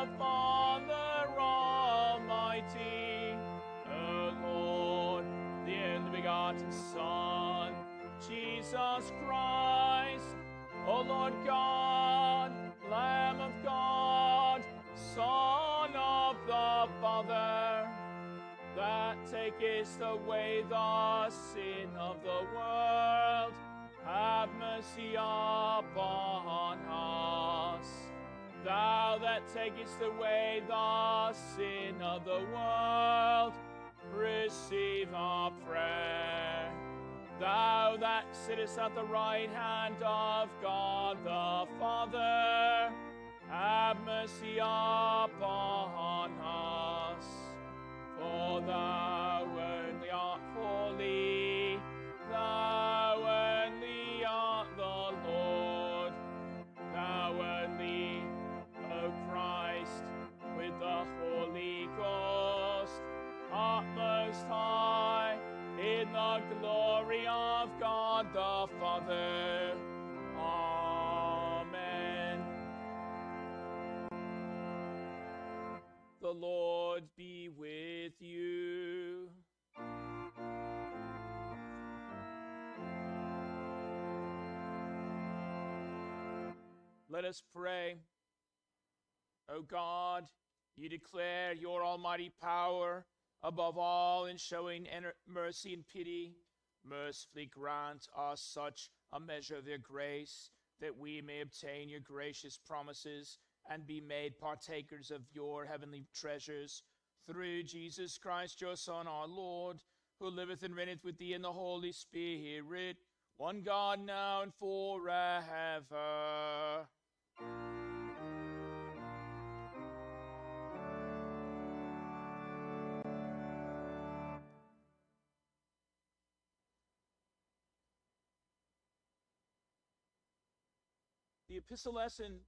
the Father Almighty, O Lord, the only begotten Son, Jesus Christ, O Lord God, Lamb of God, Son of the Father, that takest away the sin of the world, have mercy upon us. Thou that takest away the sin of the world, receive our prayer. Thou that sittest at the right hand of God the Father, have mercy upon us. For thou only art holy, most high, in the glory of God the Father. Amen. The Lord be with you. Let us pray. O God, you declare your almighty power above all in showing mercy and pity. Mercifully grant us such a measure of your grace that we may obtain your gracious promises and be made partakers of your heavenly treasures. Through Jesus Christ, your Son, our Lord, who liveth and reigneth with thee in the Holy Spirit, one God now and forever. The epistle lesson,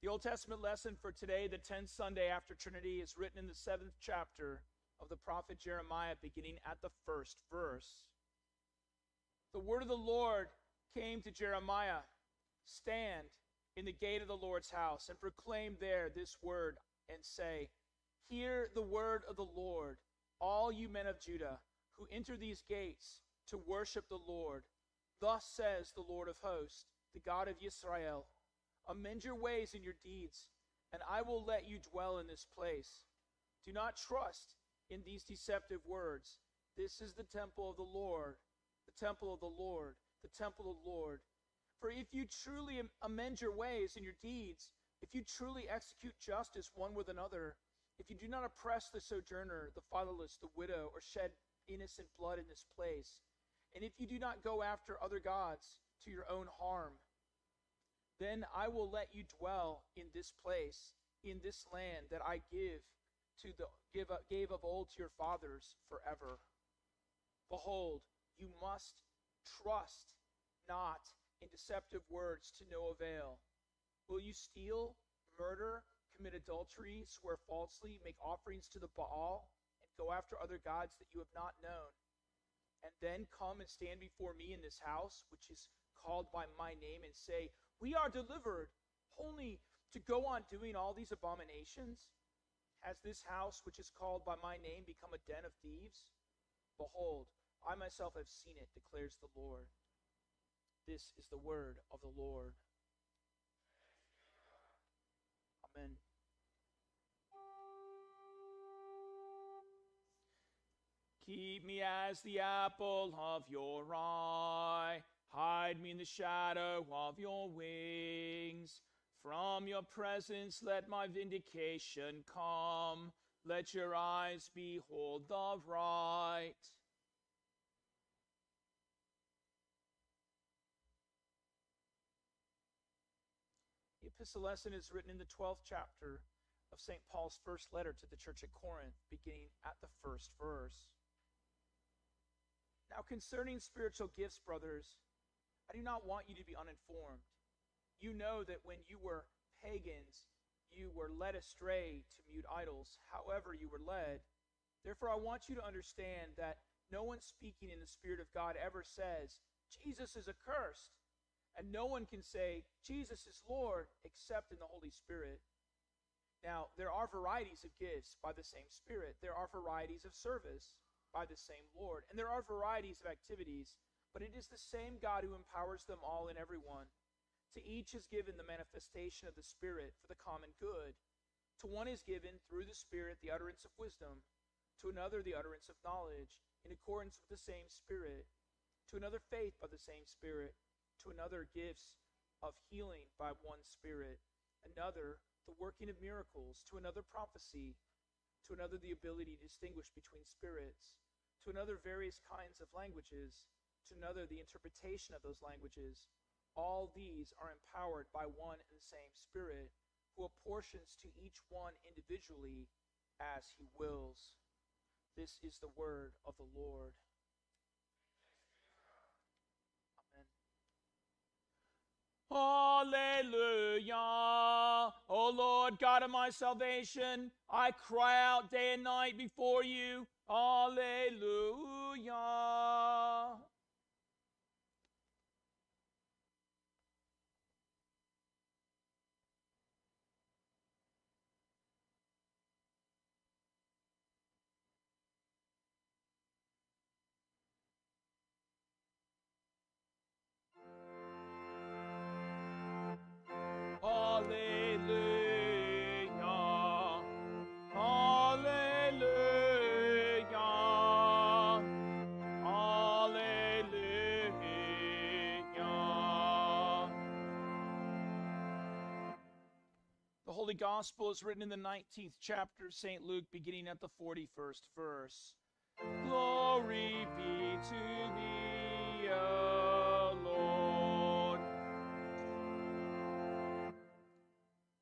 the Old Testament lesson for today, the 10th Sunday after Trinity, is written in the seventh chapter of the prophet Jeremiah, beginning at the first verse. The word of the Lord came to Jeremiah Stand in the gate of the Lord's house and proclaim there this word and say, Hear the word of the Lord, all you men of Judah who enter these gates to worship the Lord. Thus says the Lord of hosts, the God of Israel Amend your ways and your deeds, and I will let you dwell in this place. Do not trust in these deceptive words. This is the temple of the Lord, the temple of the Lord, the temple of the Lord. For if you truly amend your ways and your deeds, if you truly execute justice one with another, if you do not oppress the sojourner, the fatherless, the widow, or shed innocent blood in this place, and if you do not go after other gods to your own harm, then I will let you dwell in this place, in this land that I give to the give gave of old to your fathers forever. Behold, you must trust not in deceptive words to no avail. Will you steal, murder, commit adultery, swear falsely, make offerings to the Baal, and go after other gods that you have not known? And then come and stand before me in this house, which is called by my name, and say, we are delivered only to go on doing all these abominations? Has this house, which is called by my name, become a den of thieves? Behold, I myself have seen it, declares the Lord. This is the word of the Lord. Amen. Keep me as the apple of your eye. Hide me in the shadow of your wings. From your presence let my vindication come. Let your eyes behold the right. The epistle lesson is written in the 12th chapter of St. Paul's first letter to the church at Corinth, beginning at the first verse. Now, concerning spiritual gifts, brothers, I do not want you to be uninformed. You know that when you were pagans, you were led astray to mute idols, however, you were led. Therefore, I want you to understand that no one speaking in the Spirit of God ever says, Jesus is accursed. And no one can say, Jesus is Lord, except in the Holy Spirit. Now, there are varieties of gifts by the same Spirit. There are varieties of service by the same Lord. And there are varieties of activities, but it is the same God who empowers them all in everyone. To each is given the manifestation of the Spirit for the common good. To one is given, through the Spirit, the utterance of wisdom, to another, the utterance of knowledge, in accordance with the same Spirit, to another, faith by the same Spirit, to another, gifts of healing by one Spirit, another, the working of miracles, to another, prophecy, to another, the ability to distinguish between spirits, to another, various kinds of languages, to another, the interpretation of those languages. All these are empowered by one and the same Spirit, who apportions to each one individually as he wills. This is the word of the Lord. Amen. Hallelujah. O Lord God of my salvation, I cry out day and night before you. Hallelujah. Holy Gospel is written in the 19th chapter of St. Luke, beginning at the 41st verse. Glory be to thee, O Lord.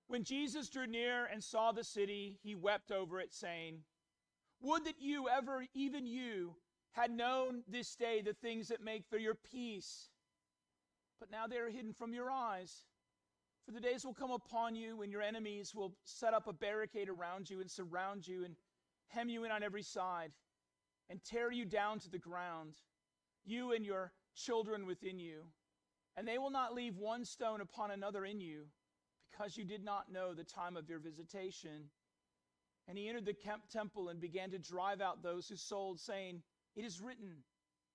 When Jesus drew near and saw the city, he wept over it, saying, Would that you ever, even you, had known this day the things that make for your peace. But now they are hidden from your eyes. For the days will come upon you when your enemies will set up a barricade around you and surround you and hem you in on every side and tear you down to the ground, you and your children within you. And they will not leave one stone upon another in you because you did not know the time of your visitation. And he entered the temple and began to drive out those who sold, saying, It is written,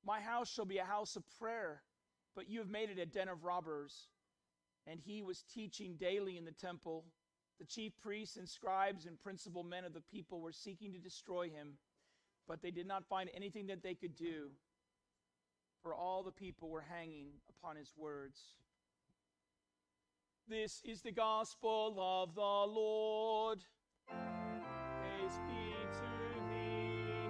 My house shall be a house of prayer, but you have made it a den of robbers. And he was teaching daily in the temple. The chief priests and scribes and principal men of the people were seeking to destroy him, but they did not find anything that they could do, for all the people were hanging upon his words. This is the gospel of the Lord. Praise be to thee,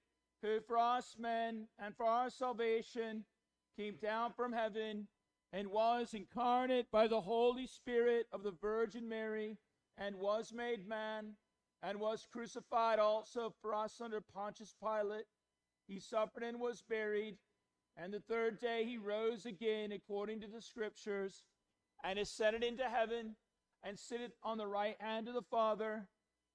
who for us men and for our salvation came down from heaven and was incarnate by the Holy Spirit of the Virgin Mary and was made man and was crucified also for us under Pontius Pilate. He suffered and was buried, and the third day he rose again according to the Scriptures and ascended into heaven and sitteth on the right hand of the Father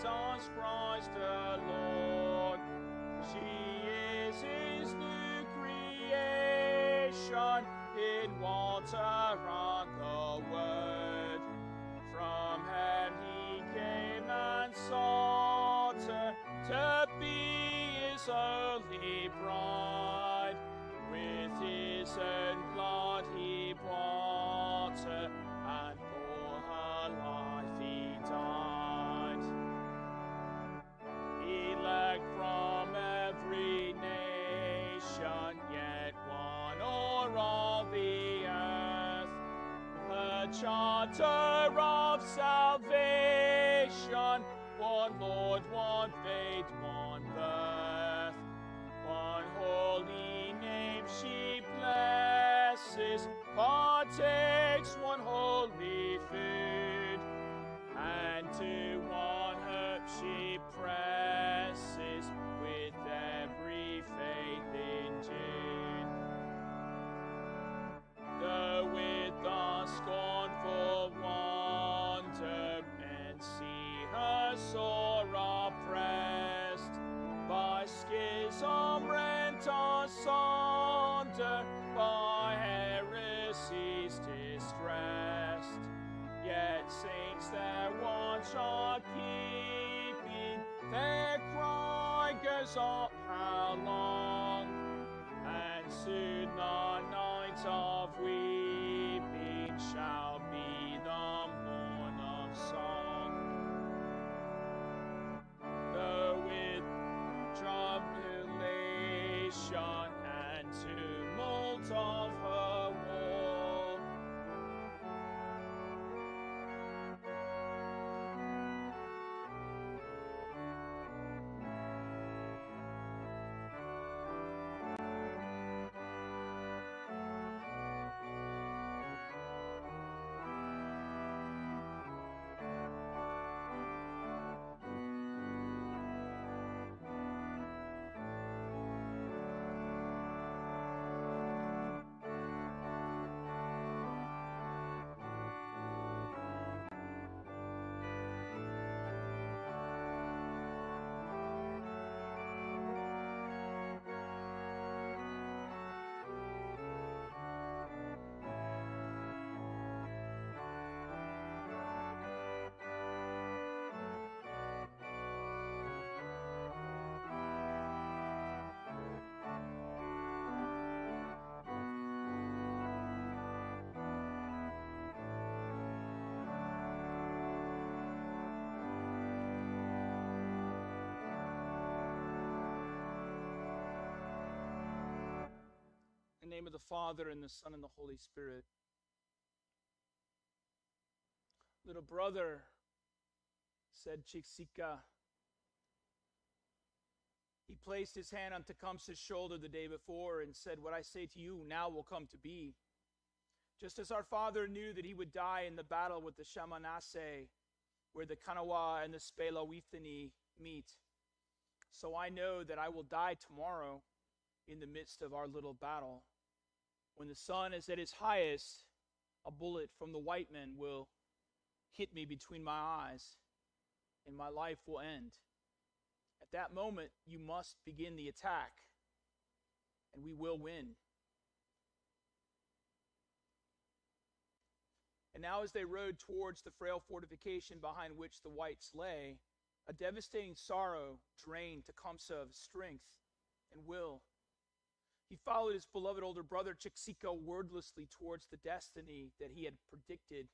Jesus Christ the Lord. She is his new creation in water and the word. From heaven he came and sought her to be his only bride. With his own partakes one keeping, their cry goes up. How long, and soon the night name of the Father, and the Son, and the Holy Spirit. Little brother, said Chiksika. He placed his hand on Tecumseh's shoulder the day before and said, What I say to you now will come to be. Just as our father knew that he would die in the battle with the Shemanese, where the Kanawha and the Spelawithani meet, so I know that I will die tomorrow in the midst of our little battle. When the sun is at its highest, a bullet from the white men will hit me between my eyes, and my life will end. At that moment, you must begin the attack, and we will win. And now, as they rode towards the frail fortification behind which the whites lay, a devastating sorrow drained Tecumseh of strength and will. Followed his beloved older brother Chiksika wordlessly towards the destiny that he had predicted.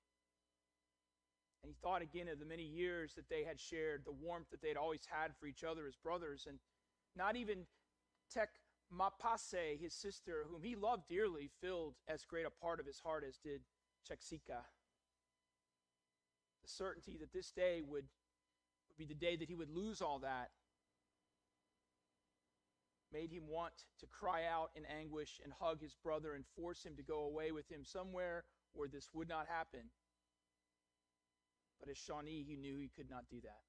And he thought again of the many years that they had shared, the warmth that they had always had for each other as brothers, and not even Tek Mapase, his sister, whom he loved dearly, filled as great a part of his heart as did Chiksika. The certainty that this day would, would be the day that he would lose all that made him want to cry out in anguish and hug his brother and force him to go away with him somewhere where this would not happen. But as Shawnee, he knew he could not do that.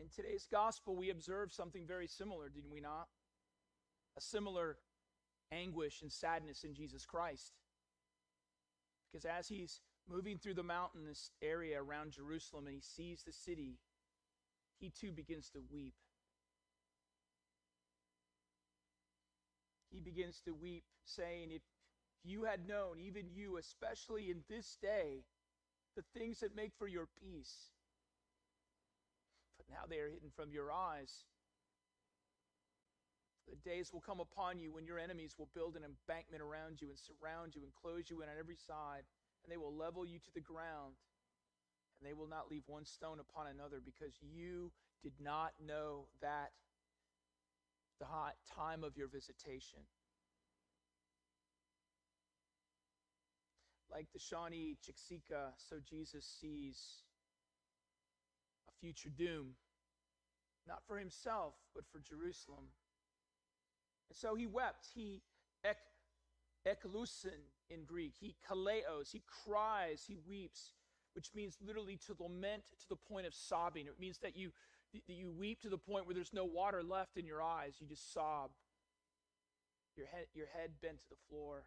In today's gospel, we observe something very similar, did we not? A similar anguish and sadness in Jesus Christ. Because as he's moving through the mountainous area around Jerusalem and he sees the city, he too begins to weep. He begins to weep, saying, If you had known, even you, especially in this day, the things that make for your peace, but now they are hidden from your eyes. The days will come upon you when your enemies will build an embankment around you and surround you and close you in on every side, and they will level you to the ground and they will not leave one stone upon another because you did not know that the time of your visitation. Like the Shawnee Chiksika, so Jesus sees a future doom, not for himself, but for Jerusalem. And so he wept. He ek, eklusin in Greek. He kaleos. He cries. He weeps which means literally to lament to the point of sobbing. It means that you that you weep to the point where there's no water left in your eyes. You just sob. Your head, your head bent to the floor.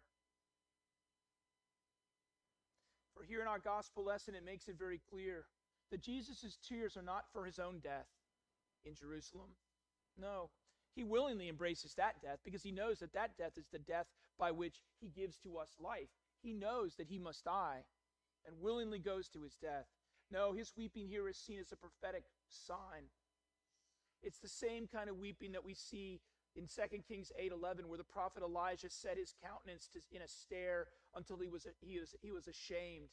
For here in our gospel lesson, it makes it very clear that Jesus' tears are not for his own death in Jerusalem. No, he willingly embraces that death because he knows that that death is the death by which he gives to us life. He knows that he must die and willingly goes to his death. No, his weeping here is seen as a prophetic sign. It's the same kind of weeping that we see in 2 Kings 8:11 where the prophet Elijah set his countenance to, in a stare until he was he was he was ashamed.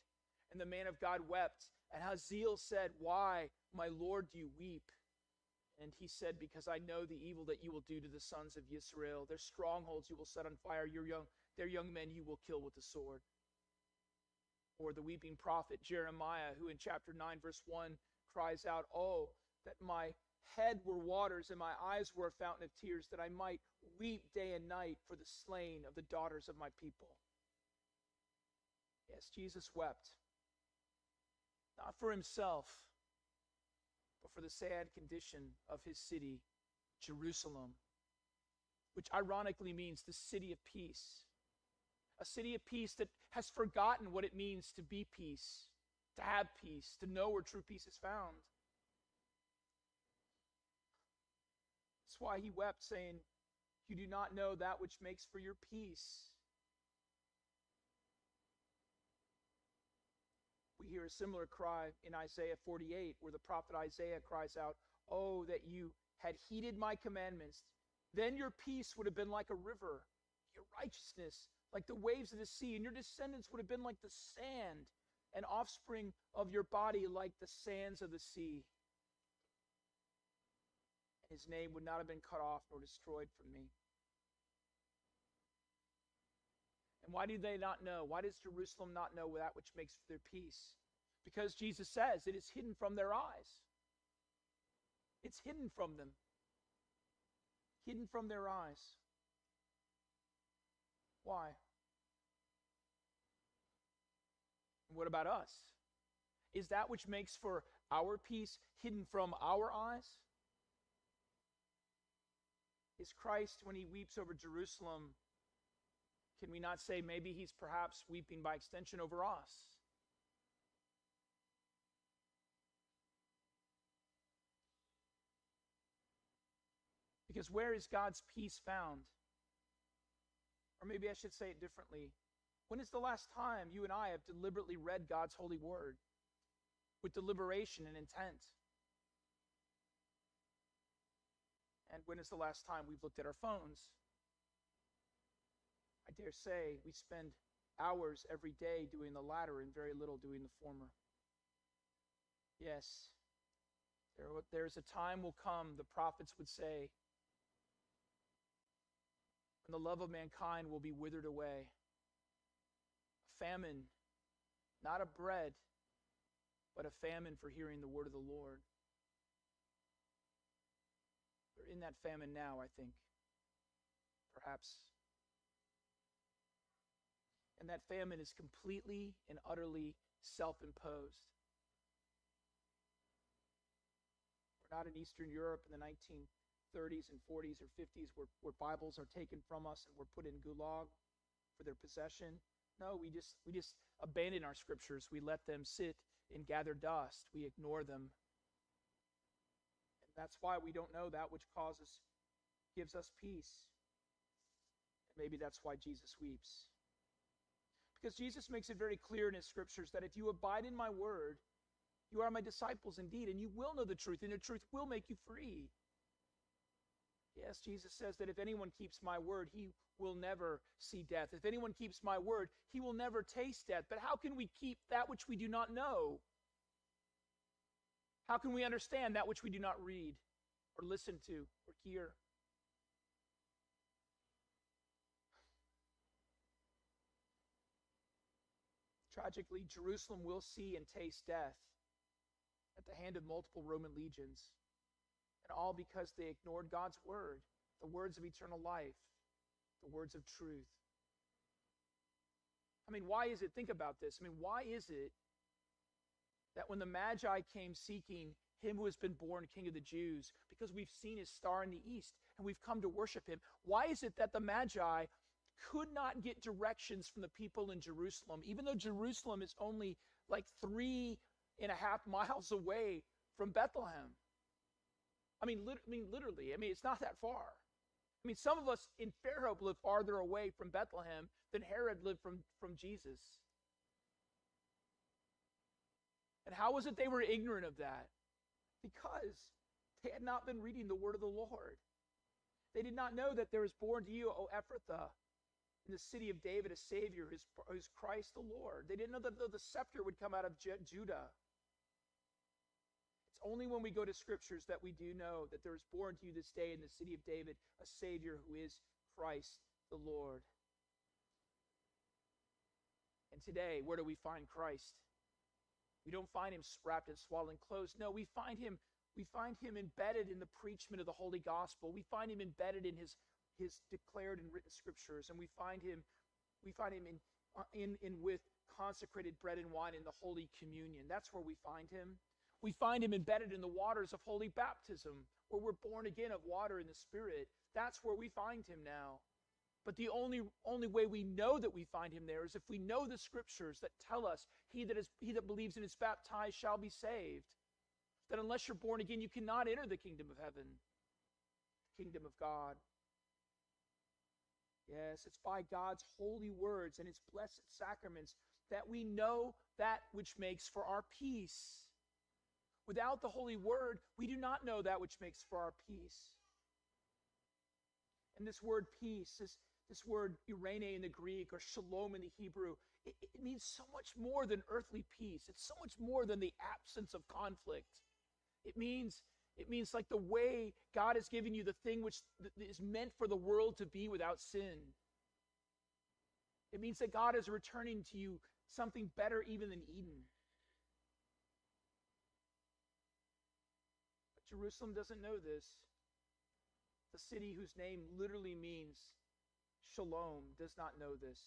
And the man of God wept. And Hazael said why my lord do you weep? And he said because I know the evil that you will do to the sons of Israel. Their strongholds you will set on fire. Your young their young men you will kill with the sword or the weeping prophet Jeremiah, who in chapter 9, verse 1 cries out, Oh, that my head were waters and my eyes were a fountain of tears, that I might weep day and night for the slain of the daughters of my people. Yes, Jesus wept, not for himself, but for the sad condition of his city, Jerusalem, which ironically means the city of peace a city of peace that has forgotten what it means to be peace, to have peace, to know where true peace is found. That's why he wept, saying, You do not know that which makes for your peace. We hear a similar cry in Isaiah 48, where the prophet Isaiah cries out, Oh, that you had heeded my commandments. Then your peace would have been like a river, your righteousness like the waves of the sea, and your descendants would have been like the sand, and offspring of your body like the sands of the sea. His name would not have been cut off nor destroyed from me. And why do they not know? Why does Jerusalem not know that which makes for their peace? Because Jesus says it is hidden from their eyes. It's hidden from them, hidden from their eyes. Why? What about us? Is that which makes for our peace hidden from our eyes? Is Christ, when he weeps over Jerusalem, can we not say maybe he's perhaps weeping by extension over us? Because where is God's peace found? Or maybe I should say it differently. When is the last time you and I have deliberately read God's holy word with deliberation and intent? And when is the last time we've looked at our phones? I dare say we spend hours every day doing the latter and very little doing the former. Yes, there, there's a time will come, the prophets would say, when the love of mankind will be withered away. A famine, not of bread, but a famine for hearing the word of the Lord. We're in that famine now, I think. Perhaps. And that famine is completely and utterly self imposed. We're not in Eastern Europe in the 1930s and 40s or 50s where, where Bibles are taken from us and we're put in gulag for their possession. No, we just we just abandon our scriptures. We let them sit and gather dust. We ignore them. And that's why we don't know that which causes gives us peace. And maybe that's why Jesus weeps. Because Jesus makes it very clear in his scriptures that if you abide in my word, you are my disciples indeed, and you will know the truth, and the truth will make you free. Yes, Jesus says that if anyone keeps my word, he will never see death. If anyone keeps my word, he will never taste death. But how can we keep that which we do not know? How can we understand that which we do not read or listen to or hear? Tragically, Jerusalem will see and taste death at the hand of multiple Roman legions, and all because they ignored God's word, the words of eternal life, the words of truth. I mean, why is it? Think about this. I mean, why is it that when the Magi came seeking him who has been born King of the Jews, because we've seen his star in the east and we've come to worship him, why is it that the Magi could not get directions from the people in Jerusalem, even though Jerusalem is only like three and a half miles away from Bethlehem? I mean, lit- I mean, literally. I mean, it's not that far. I mean, some of us in Fairhope live farther away from Bethlehem than Herod lived from, from Jesus. And how was it they were ignorant of that? Because they had not been reading the word of the Lord. They did not know that there was born to you, O Ephrathah, in the city of David, a Savior, who's, Christ the Lord. They didn't know that the scepter would come out of Judah. It's only when we go to scriptures that we do know that there is born to you this day in the city of David a Savior who is Christ the Lord. And today, where do we find Christ? We don't find him wrapped in swaddling clothes. No, we find him we find him embedded in the preachment of the holy gospel. We find him embedded in his his declared and written scriptures and we find him we find him in in in with consecrated bread and wine in the holy communion. That's where we find him. We find him embedded in the waters of holy baptism, where we're born again of water and the Spirit. That's where we find him now. But the only, only way we know that we find him there is if we know the scriptures that tell us he that, is, he that believes and is baptized shall be saved. That unless you're born again, you cannot enter the kingdom of heaven, the kingdom of God. Yes, it's by God's holy words and his blessed sacraments that we know that which makes for our peace. Without the Holy Word, we do not know that which makes for our peace. And this word peace, this, this word eirene in the Greek or shalom in the Hebrew, it, it means so much more than earthly peace. It's so much more than the absence of conflict. It means it means like the way God has given you the thing which is meant for the world to be without sin. It means that God is returning to you something better even than Eden. Jerusalem doesn't know this. The city whose name literally means shalom does not know this.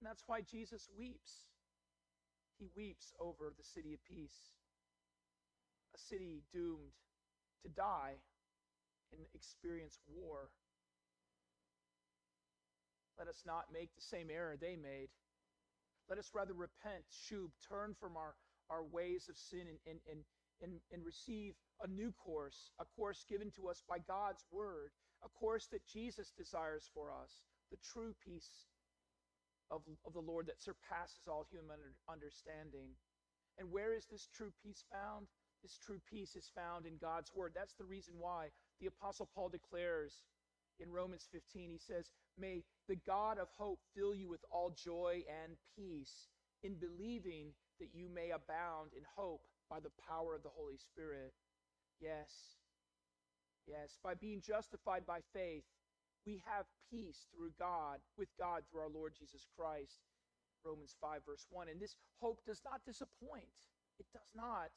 And that's why Jesus weeps. He weeps over the city of peace, a city doomed to die and experience war. Let us not make the same error they made. Let us rather repent, shub, turn from our, our ways of sin and, and, and, and, and receive a new course, a course given to us by God's word, a course that Jesus desires for us, the true peace of, of the Lord that surpasses all human understanding. And where is this true peace found? This true peace is found in God's word. That's the reason why the Apostle Paul declares in Romans 15, he says, May the God of hope fill you with all joy and peace in believing that you may abound in hope by the power of the Holy Spirit. Yes, yes, by being justified by faith, we have peace through God, with God through our Lord Jesus Christ. Romans 5, verse 1. And this hope does not disappoint. It does not.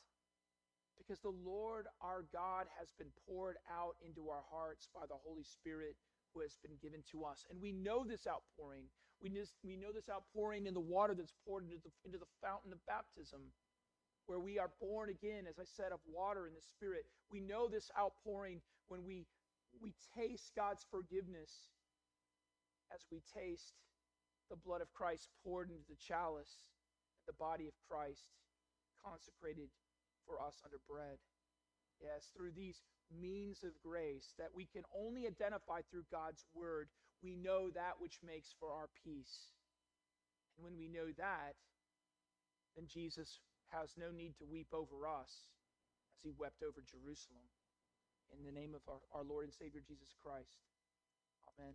Because the Lord our God has been poured out into our hearts by the Holy Spirit who has been given to us. And we know this outpouring. We, just, we know this outpouring in the water that's poured into the, into the fountain of baptism, where we are born again, as I said, of water and the Spirit. We know this outpouring when we we taste God's forgiveness as we taste the blood of Christ poured into the chalice, the body of Christ consecrated for us under bread. Yes, through these means of grace that we can only identify through God's word, we know that which makes for our peace. And when we know that, then Jesus has no need to weep over us as he wept over Jerusalem. In the name of our, our Lord and Savior Jesus Christ. Amen.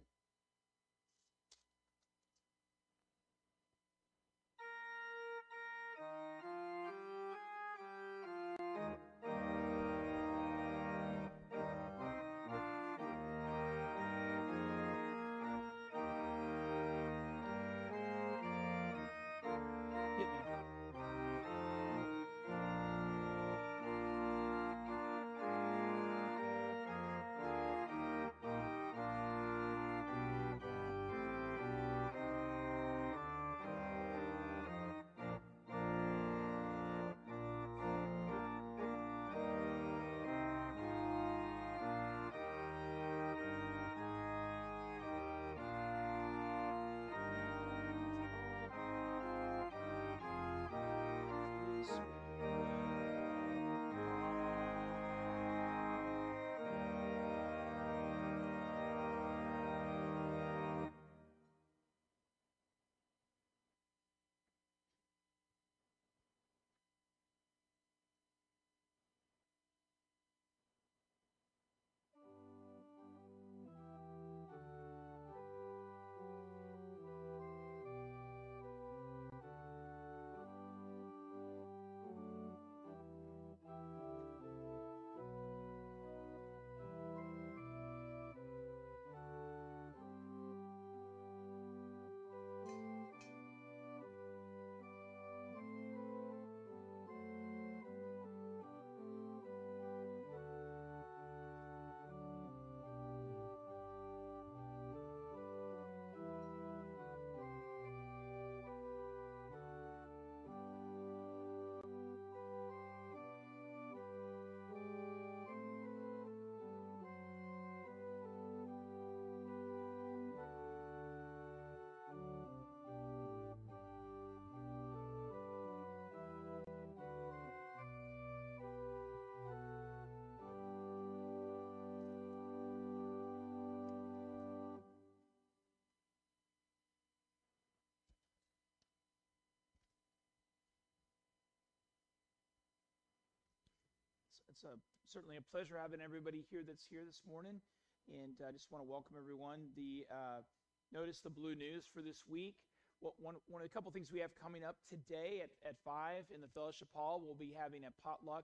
It's a, certainly a pleasure having everybody here that's here this morning. And I just want to welcome everyone. The uh, notice the blue news for this week. What, one, one of the couple things we have coming up today at, at five in the fellowship hall, we'll be having a potluck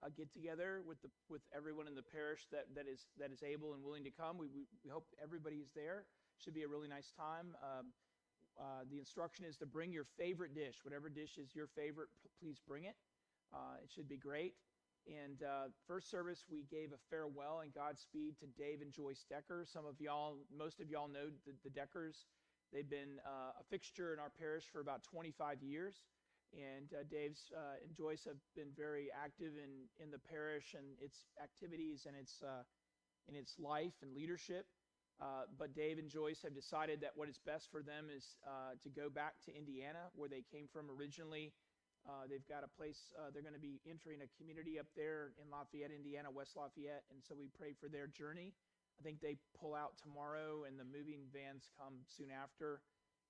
uh, get together with the with everyone in the parish that, that is that is able and willing to come. We, we, we hope everybody is there. Should be a really nice time. Um, uh, the instruction is to bring your favorite dish, whatever dish is your favorite. P- please bring it. Uh, it should be great. And uh, first service, we gave a farewell and Godspeed to Dave and Joyce Decker. Some of y'all, most of y'all know the, the Deckers. They've been uh, a fixture in our parish for about 25 years. And uh, Dave's uh, and Joyce have been very active in, in the parish and its activities and its, uh, in its life and leadership. Uh, but Dave and Joyce have decided that what is best for them is to go back to Indiana, where they came from originally uh, they've got a place, uh, they're going to be entering a community up there in Lafayette, Indiana, West Lafayette. And so we pray for their journey. I think they pull out tomorrow and the moving vans come soon after.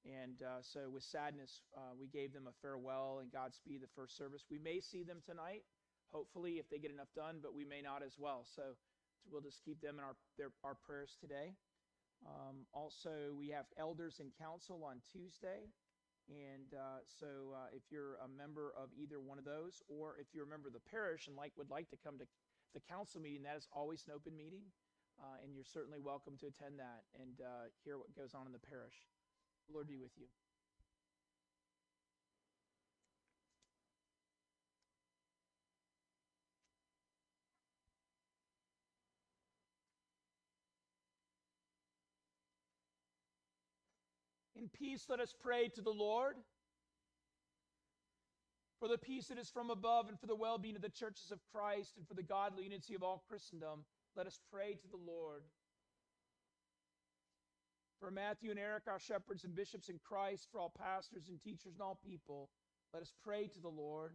And uh, so, with sadness, uh, we gave them a farewell and Godspeed the first service. We may see them tonight, hopefully, if they get enough done, but we may not as well. So, we'll just keep them in our, their, our prayers today. Um, also, we have elders and council on Tuesday. And uh, so, uh, if you're a member of either one of those, or if you're a member of the parish and like would like to come to the council meeting, that is always an open meeting, uh, and you're certainly welcome to attend that and uh, hear what goes on in the parish. The Lord be with you. Peace, let us pray to the Lord. For the peace that is from above, and for the well being of the churches of Christ, and for the godly unity of all Christendom, let us pray to the Lord. For Matthew and Eric, our shepherds and bishops in Christ, for all pastors and teachers and all people, let us pray to the Lord.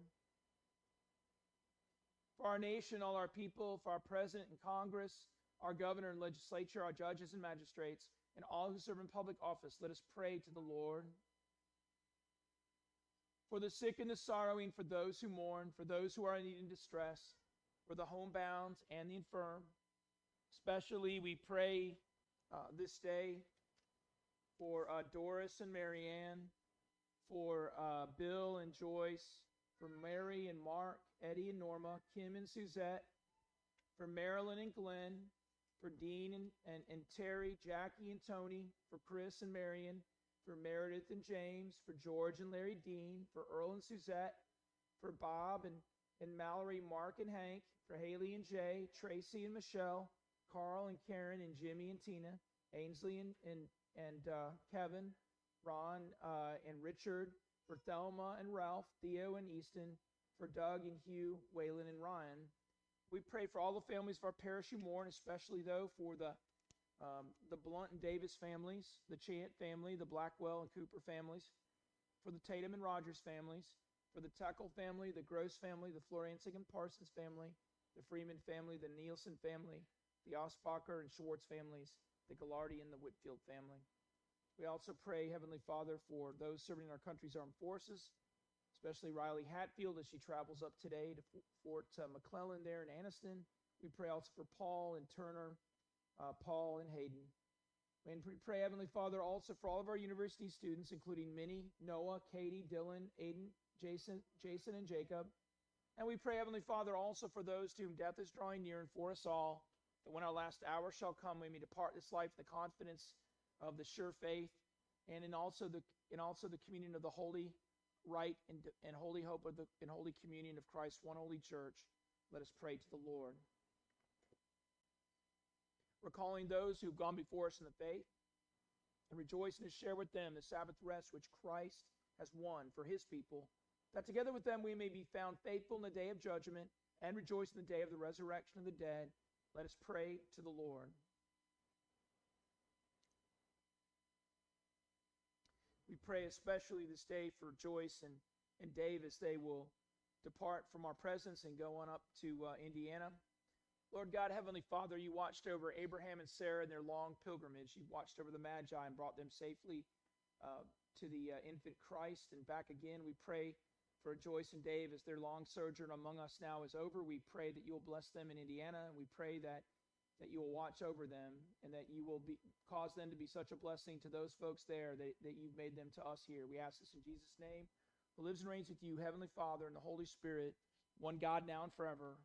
For our nation, all our people, for our president and Congress, our governor and legislature, our judges and magistrates, and all who serve in public office, let us pray to the Lord. For the sick and the sorrowing, for those who mourn, for those who are in need and distress, for the homebound and the infirm. Especially, we pray uh, this day for uh, Doris and Marianne, for uh, Bill and Joyce, for Mary and Mark, Eddie and Norma, Kim and Suzette, for Marilyn and Glenn, for Dean and, and, and Terry, Jackie and Tony, for Chris and Marion, for Meredith and James, for George and Larry Dean, for Earl and Suzette, for Bob and, and Mallory, Mark and Hank, for Haley and Jay, Tracy and Michelle, Carl and Karen and Jimmy and Tina, Ainsley and, and, and uh, Kevin, Ron uh, and Richard, for Thelma and Ralph, Theo and Easton, for Doug and Hugh, Waylon and Ryan. We pray for all the families of our parish who mourn, especially though for the um, the Blunt and Davis families, the Chant family, the Blackwell and Cooper families, for the Tatum and Rogers families, for the Tuckle family, the Gross family, the Floriansing and Parsons family, the Freeman family, the Nielsen family, the Osbacher and Schwartz families, the Gallardi and the Whitfield family. We also pray, Heavenly Father, for those serving in our country's armed forces, especially Riley Hatfield as she travels up today to Fort uh, McClellan there in Anniston. We pray also for Paul and Turner uh, Paul, and Hayden. And we pray, Heavenly Father, also for all of our university students, including Minnie, Noah, Katie, Dylan, Aiden, Jason, Jason, and Jacob. And we pray, Heavenly Father, also for those to whom death is drawing near and for us all, that when our last hour shall come, we may depart this life in the confidence of the sure faith, and in also the in also the communion of the holy right and, and holy hope of the and holy communion of Christ, one holy church. Let us pray to the Lord recalling those who've gone before us in the faith, and rejoicing to share with them the Sabbath rest which Christ has won for his people, that together with them we may be found faithful in the day of judgment and rejoice in the day of the resurrection of the dead. Let us pray to the Lord. We pray especially this day for Joyce and, and Dave as they will depart from our presence and go on up to uh, Indiana. Lord God, Heavenly Father, you watched over Abraham and Sarah in their long pilgrimage. You watched over the Magi and brought them safely uh, to the uh, infant Christ and back again. We pray for Joyce and Dave as their long sojourn among us now is over. We pray that you'll bless them in Indiana, and we pray that that you will watch over them and that you will be cause them to be such a blessing to those folks there that, that you've made them to us here. We ask this in Jesus' name, who lives and reigns with you, Heavenly Father, and the Holy Spirit, one God now and forever.